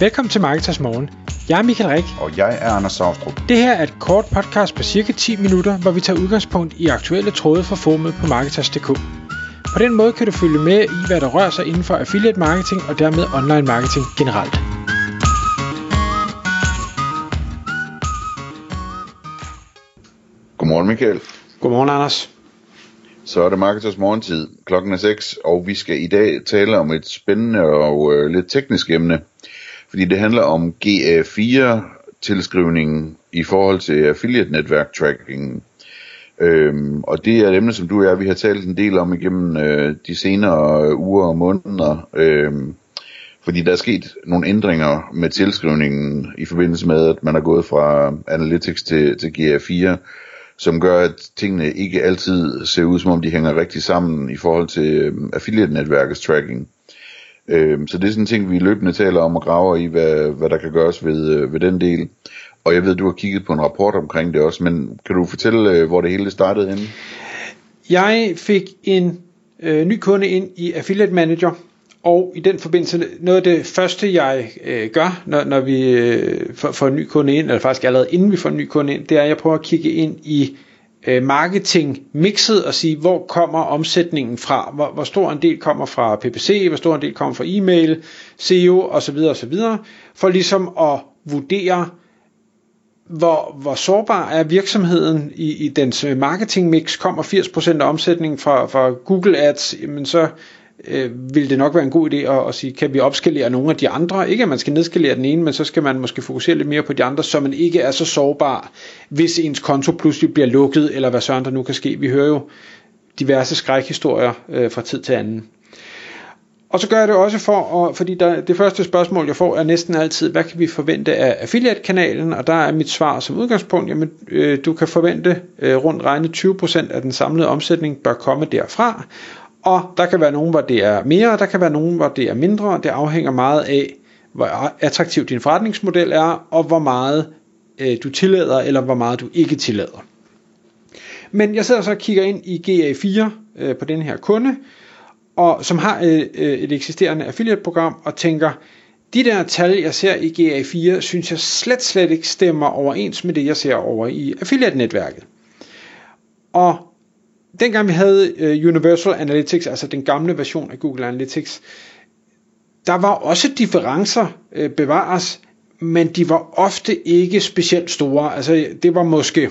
Velkommen til Marketers Morgen. Jeg er Michael Rik. Og jeg er Anders Saustrup. Det her er et kort podcast på cirka 10 minutter, hvor vi tager udgangspunkt i aktuelle tråde fra formet på Marketers.dk. På den måde kan du følge med i, hvad der rører sig inden for affiliate marketing og dermed online marketing generelt. Godmorgen Michael. Godmorgen Anders. Så er det Marketers morgentid. Klokken er 6, og vi skal i dag tale om et spændende og øh, lidt teknisk emne. Fordi det handler om GA4-tilskrivningen i forhold til affiliate-netværk tracking. Øhm, og det er et emne, som du og jeg vi har talt en del om igennem øh, de senere øh, uger og måneder. Øhm, fordi der er sket nogle ændringer med tilskrivningen i forbindelse med, at man er gået fra Analytics til, til GA4 som gør, at tingene ikke altid ser ud, som om de hænger rigtig sammen i forhold til øhm, affiliate-netværkets tracking. Øh, så det er sådan en ting, vi løbende taler om og graver i, hvad, hvad der kan gøres ved, øh, ved den del. Og jeg ved, du har kigget på en rapport omkring det også, men kan du fortælle, øh, hvor det hele startede henne? Jeg fik en øh, ny kunde ind i Affiliate Manager, og i den forbindelse, noget af det første jeg øh, gør, når, når vi øh, får, får en ny kunde ind, eller faktisk allerede inden vi får en ny kunde ind, det er, at jeg prøver at kigge ind i øh, marketing mixet og sige, hvor kommer omsætningen fra? Hvor, hvor stor en del kommer fra PPC, hvor stor en del kommer fra e-mail, SEO osv. osv. For ligesom at vurdere, hvor, hvor sårbar er virksomheden i, i dens marketing mix. Kommer 80% af omsætningen fra, fra Google Ads, jamen så øh, vil det nok være en god idé at, at sige, kan vi opskalere nogle af de andre? Ikke at man skal nedskalere den ene, men så skal man måske fokusere lidt mere på de andre, så man ikke er så sårbar, hvis ens konto pludselig bliver lukket, eller hvad søren der nu kan ske. Vi hører jo diverse skrækhistorier øh, fra tid til anden. Og så gør jeg det også for, at, fordi der, det første spørgsmål, jeg får, er næsten altid, hvad kan vi forvente af affiliate-kanalen? Og der er mit svar som udgangspunkt, jamen øh, du kan forvente øh, rundt regnet 20% af den samlede omsætning bør komme derfra. Og der kan være nogen, hvor det er mere, og der kan være nogen, hvor det er mindre. Det afhænger meget af, hvor attraktiv din forretningsmodel er, og hvor meget øh, du tillader, eller hvor meget du ikke tillader. Men jeg sidder så og kigger ind i GA4 øh, på den her kunde, og som har øh, øh, et eksisterende affiliate-program, og tænker, de der tal, jeg ser i GA4, synes jeg slet, slet ikke stemmer overens med det, jeg ser over i affiliate-netværket. Og dengang vi havde øh, Universal Analytics, altså den gamle version af Google Analytics, der var også differencer øh, bevares, men de var ofte ikke specielt store. Altså det var måske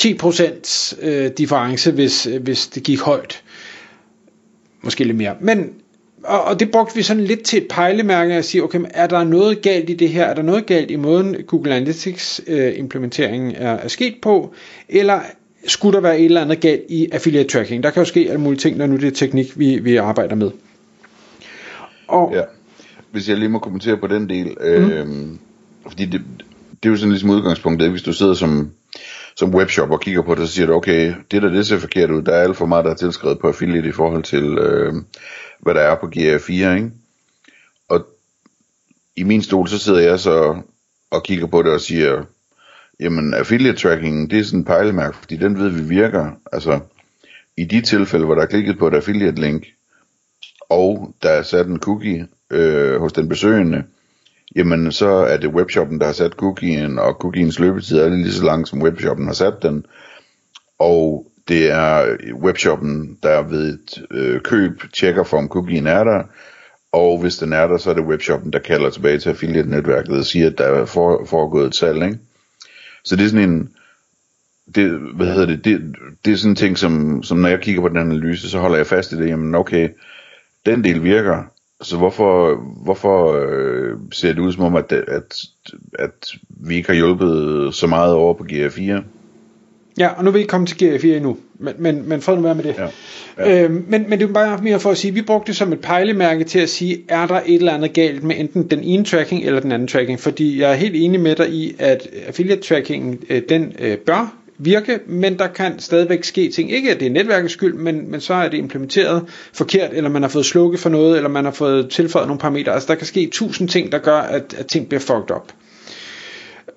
10% øh, difference, hvis, hvis det gik højt. Måske lidt mere. Men og, og det brugte vi sådan lidt til et pejlemærke at sige, okay, er der noget galt i det her? Er der noget galt i måden Google Analytics øh, implementeringen er, er sket på? Eller skulle der være et eller andet galt i affiliate tracking. Der kan jo ske alle mulige ting, når nu det er teknik, vi, vi arbejder med. Og, ja. Hvis jeg lige må kommentere på den del, mm. øh, fordi det, det er jo sådan ligesom udgangspunktet, hvis du sidder som, som webshop og kigger på det, så siger du, okay, det der det ser forkert ud, der er alt for meget, der er tilskrevet på affiliate i forhold til, øh, hvad der er på GA4, ikke? Og i min stol, så sidder jeg så og kigger på det og siger, Jamen, affiliate tracking, det er sådan en pejlemærke, fordi den ved vi virker. Altså, i de tilfælde, hvor der er klikket på et affiliate link, og der er sat en cookie øh, hos den besøgende, jamen så er det webshoppen, der har sat cookien, og cookiens løbetid er lige så lang, som webshoppen har sat den. Og det er webshoppen, der ved et øh, køb tjekker for, om cookien er der, og hvis den er der, så er det webshoppen, der kalder tilbage til affiliate-netværket og siger, at der er for, foregået et salg, ikke? Så det er sådan en, det, hvad hedder det, det, det er sådan en ting, som, som når jeg kigger på den analyse, så holder jeg fast i det, jamen okay, den del virker, så hvorfor, hvorfor øh, ser det ud som om, at, at, at vi ikke har hjulpet så meget over på GR4? Ja, og nu vil vi ikke komme til GA4 endnu, men, men, men fred nu være med det. Ja. Ja. Øhm, men, men det er bare mere for at sige, vi brugte det som et pejlemærke til at sige, er der et eller andet galt med enten den ene tracking eller den anden tracking, fordi jeg er helt enig med dig i, at affiliate tracking, øh, den øh, bør virke, men der kan stadigvæk ske ting. Ikke at det er netværkets skyld, men, men så er det implementeret forkert, eller man har fået slukket for noget, eller man har fået tilføjet nogle parametre. Altså der kan ske tusind ting, der gør, at, at ting bliver fucked up.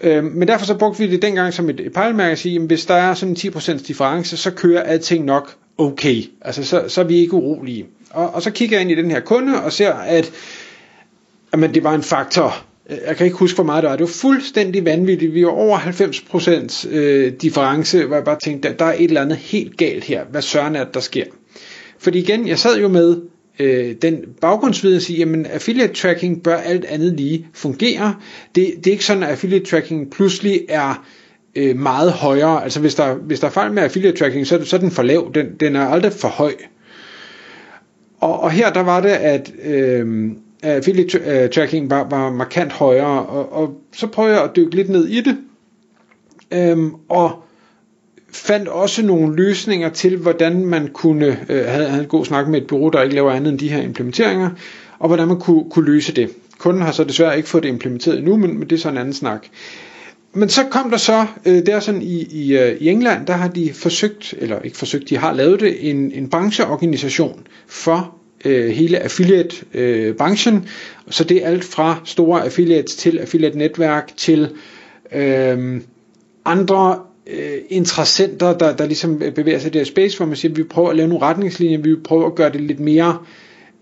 Øh, men derfor så brugte vi det dengang som et, pejlemærke at sige, at hvis der er sådan en 10% difference, så kører alting nok okay. Altså så, så er vi ikke urolige. Og, og så kigger jeg ind i den her kunde og ser, at Jamen, det var en faktor. Jeg kan ikke huske, hvor meget det var. Det var fuldstændig vanvittigt. Vi var over 90% øh, difference, hvor jeg bare tænkte, der er et eller andet helt galt her. Hvad søren er det, der sker? Fordi igen, jeg sad jo med øh, den baggrundsviden at sige, jamen affiliate tracking bør alt andet lige fungere. Det, det er ikke sådan, at affiliate tracking pludselig er øh, meget højere. Altså hvis der, hvis der er fejl med affiliate tracking, så, så er den for lav. Den, den er aldrig for høj. Og, og her der var det, at øh, affiliate øh, tracking var, var markant højere, og, og så prøver jeg at dykke lidt ned i det, øhm, og fandt også nogle løsninger til, hvordan man kunne, øh, havde, havde en god snak med et bureau, der ikke laver andet end de her implementeringer, og hvordan man kunne, kunne løse det. Kunden har så desværre ikke fået det implementeret endnu, men, men det er så en anden snak. Men så kom der så, øh, der sådan i, i, øh, i England, der har de forsøgt, eller ikke forsøgt, de har lavet det, en, en brancheorganisation for øh, hele affiliate-branchen. Øh, så det er alt fra store affiliates til affiliate-netværk til øh, andre øh, interessenter, der, der ligesom øh, bevæger sig i det her space, hvor man siger, at vi prøver at lave nogle retningslinjer, vi prøver at gøre det lidt mere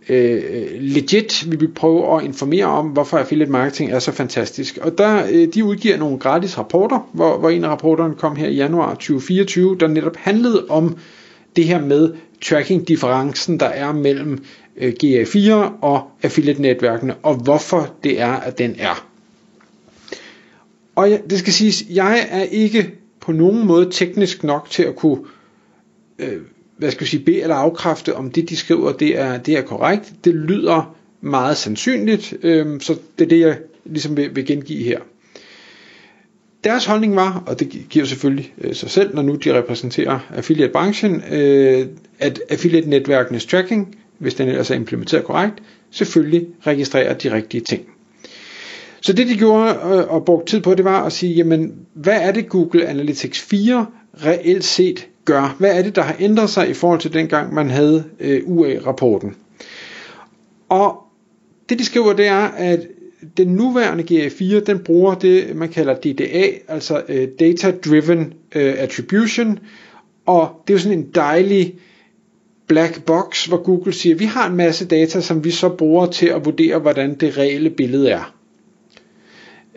øh, legit, vi vil prøve at informere om, hvorfor affiliate marketing er så fantastisk. Og der, øh, de udgiver nogle gratis rapporter, hvor, hvor en af rapporterne kom her i januar 2024, der netop handlede om det her med tracking-differencen, der er mellem øh, GA4 og affiliate-netværkene, og hvorfor det er, at den er. Og ja, det skal siges, jeg er ikke på nogen måde teknisk nok til at kunne øh, hvad skal jeg sige, bede eller afkræfte, om det de skriver, det er, det er korrekt. Det lyder meget sandsynligt, øh, så det er det, jeg ligesom vil, vil gengive her. Deres holdning var, og det giver selvfølgelig øh, sig selv, når nu de repræsenterer affiliate-branchen, øh, at affiliate-netværkenes tracking, hvis den ellers er implementeret korrekt, selvfølgelig registrerer de rigtige ting. Så det de gjorde øh, og brugte tid på, det var at sige, jamen, hvad er det Google Analytics 4 reelt set gør? Hvad er det, der har ændret sig i forhold til dengang, man havde øh, UA-rapporten? Og det de skriver, det er, at den nuværende GA4, den bruger det, man kalder DDA, altså øh, Data Driven øh, Attribution, og det er jo sådan en dejlig black box, hvor Google siger, vi har en masse data, som vi så bruger til at vurdere, hvordan det reelle billede er.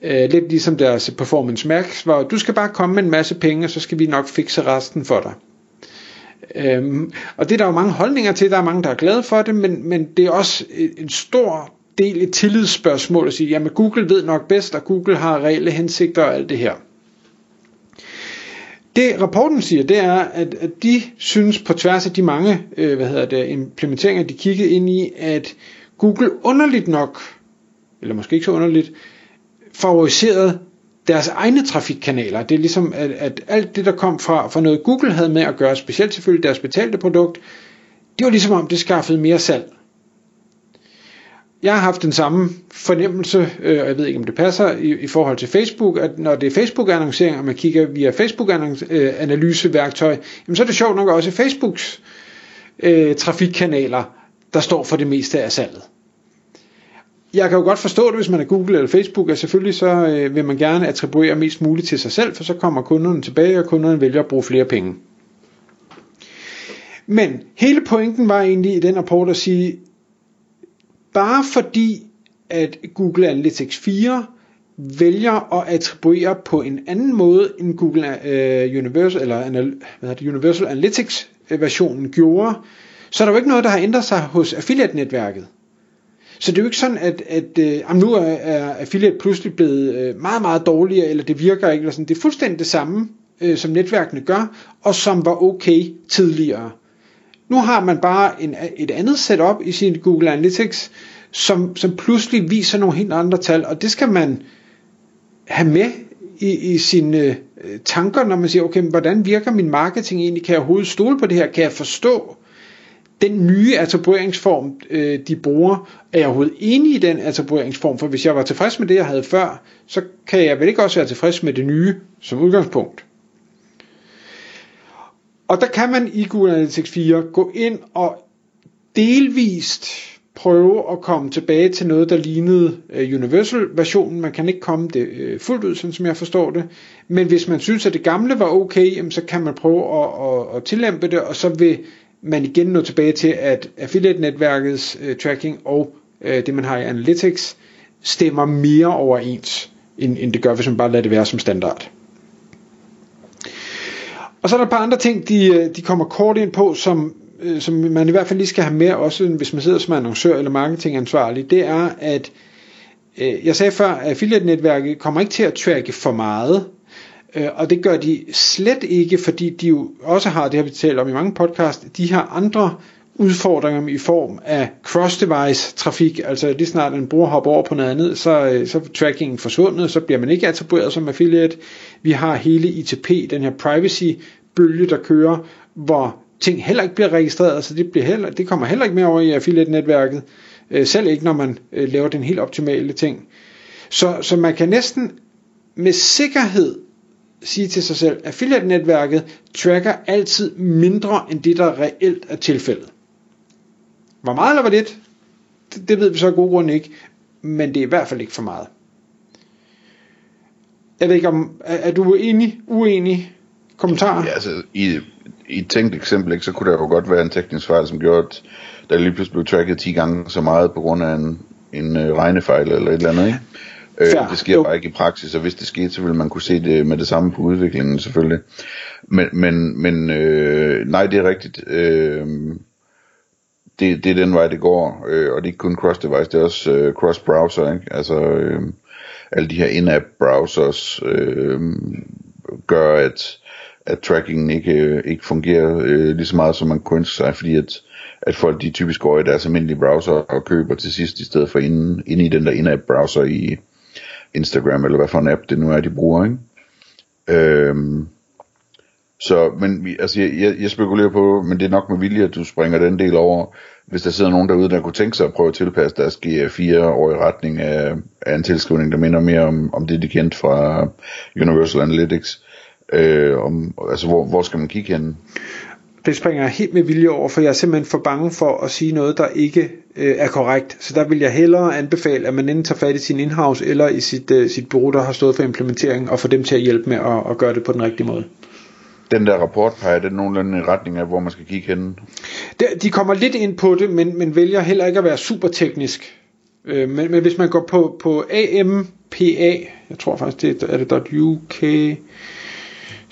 Øh, lidt ligesom deres Performance Max, hvor du skal bare komme med en masse penge, og så skal vi nok fikse resten for dig. Øhm, og det er der jo mange holdninger til, der er mange, der er glade for det, men, men det er også en stor del et tillidsspørgsmål at sige, jamen Google ved nok bedst, og Google har reelle hensigter og alt det her. Det rapporten siger, det er, at, at de synes på tværs af de mange øh, hvad hedder det, implementeringer, de kiggede ind i, at Google underligt nok, eller måske ikke så underligt, favoriserede deres egne trafikkanaler. Det er ligesom, at, at alt det, der kom fra, fra noget Google havde med at gøre, specielt selvfølgelig deres betalte produkt, det var ligesom om, det skaffede mere salg jeg har haft den samme fornemmelse, øh, og jeg ved ikke om det passer, i, i forhold til Facebook, at når det er Facebook-annoncering, og man kigger via Facebook-analyseværktøj, jamen så er det sjovt nok også Facebooks øh, trafikkanaler, der står for det meste af salget. Jeg kan jo godt forstå det, hvis man er Google eller Facebook, at selvfølgelig så øh, vil man gerne attribuere mest muligt til sig selv, for så kommer kunderne tilbage, og kunderne vælger at bruge flere penge. Men hele pointen var egentlig i den rapport at sige, bare fordi at Google Analytics 4 vælger at attribuere på en anden måde end Google øh, Universal eller hvad hedder det, Universal Analytics versionen gjorde, så er der jo ikke noget der har ændret sig hos affiliate netværket. Så det er jo ikke sådan, at, at uh, nu er, er affiliate pludselig blevet øh, meget, meget dårligere, eller det virker ikke, eller sådan. det er fuldstændig det samme, øh, som netværkene gør, og som var okay tidligere. Nu har man bare en, et andet setup i sin Google Analytics, som, som pludselig viser nogle helt andre tal, og det skal man have med i, i sine tanker, når man siger, okay, men hvordan virker min marketing egentlig? Kan jeg overhovedet stole på det her? Kan jeg forstå den nye attribueringsform, øh, de bruger? Er jeg overhovedet enig i den attribueringsform? For hvis jeg var tilfreds med det, jeg havde før, så kan jeg vel ikke også være tilfreds med det nye som udgangspunkt. Og der kan man i Google Analytics 4 gå ind og delvist prøve at komme tilbage til noget, der lignede øh, Universal-versionen. Man kan ikke komme det øh, fuldt ud, sådan som jeg forstår det. Men hvis man synes, at det gamle var okay, så kan man prøve at, at, at tillæmpe det, og så vil man igen nå tilbage til, at affiliate-netværkets øh, tracking og øh, det, man har i Analytics, stemmer mere overens, end, end det gør, hvis man bare lader det være som standard. Og så er der et par andre ting, de, øh, de kommer kort ind på, som, øh, som man i hvert fald lige skal have med, også hvis man sidder som annoncør eller marketingansvarlig, det er, at øh, jeg sagde før, at affiliate-netværket kommer ikke til at tracke for meget, Øh, og det gør de slet ikke, fordi de jo også har, det har vi talt om i mange podcast, de har andre udfordringer i form af cross-device trafik, altså lige snart en bruger hopper over på noget andet, så, øh, så er trackingen forsvundet, så bliver man ikke attribueret som affiliate. Vi har hele ITP, den her privacy bølge, der kører, hvor ting heller ikke bliver registreret, så det, bliver heller, det kommer heller ikke med over i affiliate-netværket, øh, selv ikke når man øh, laver den helt optimale ting. Så, så man kan næsten med sikkerhed sige til sig selv, at affiliate-netværket tracker altid mindre end det, der reelt er tilfældet. Hvor meget eller hvor lidt, det, det ved vi så af gode grunde ikke, men det er i hvert fald ikke for meget. Jeg ved ikke om, er, er du enig, uenig? Kommentar? Ja, altså, i, i et tænkt eksempel, ikke, så kunne der jo godt være en teknisk fejl, som gjorde, at der lige pludselig blev tracket 10 gange så meget på grund af en, en øh, regnefejl eller et eller andet, ikke? Øh, det sker jo. bare ikke i praksis, og hvis det skete, så ville man kunne se det med det samme på udviklingen selvfølgelig. Men, men, men øh, nej, det er rigtigt. Øh, det, det er den vej, det går, øh, og det er ikke kun cross-device, det er også øh, cross-browser, ikke? Altså, øh, alle de her in-app browsers øh, gør, at, at trackingen ikke, ikke fungerer øh, lige så meget, som man kunne ønske sig, fordi at, at folk de typisk går i deres almindelige browser og køber til sidst, i stedet for inde, inde i den der in-app browser i Instagram, eller hvad for en app det nu er, de bruger, ikke? Øhm, så, men altså, jeg, jeg, jeg spekulerer på, men det er nok med vilje, at du springer den del over, hvis der sidder nogen derude, der kunne tænke sig at prøve at tilpasse deres GA4 over i retning af, af en tilskrivning, der minder mere om, om det, de kendte fra Universal Analytics. Øh, om, altså, hvor, hvor skal man kigge hen? Det springer jeg helt med vilje over, for jeg er simpelthen for bange for at sige noget, der ikke øh, er korrekt. Så der vil jeg hellere anbefale, at man enten tager fat i sin inhouse eller i sit, øh, sit bureau, der har stået for implementering, og få dem til at hjælpe med at, at gøre det på den rigtige måde den der rapport peger den nogenlunde i retning af, hvor man skal kigge hen? De kommer lidt ind på det, men, men vælger heller ikke at være super teknisk. Øh, men, men hvis man går på, på AMPA, jeg tror faktisk, det er, er det .uk,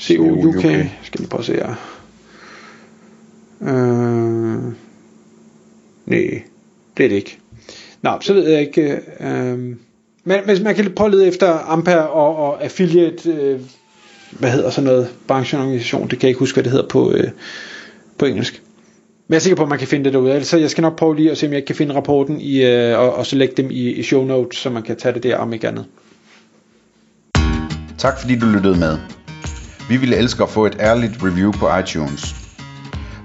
COUK, skal vi prøve at se her. Øh, nej, det er det ikke. Nå, så ved jeg ikke. Øh, men hvis man kan prøve at lede efter Ampere og, og affiliate øh, hvad hedder sådan noget, brancheorganisation, det kan jeg ikke huske, hvad det hedder på, øh, på engelsk. Men jeg er sikker på, at man kan finde det derude. Altså, jeg skal nok prøve lige at se, om jeg kan finde rapporten i, øh, og, og så lægge dem i, i show notes, så man kan tage det der om ikke andet. Tak fordi du lyttede med. Vi ville elske at få et ærligt review på iTunes.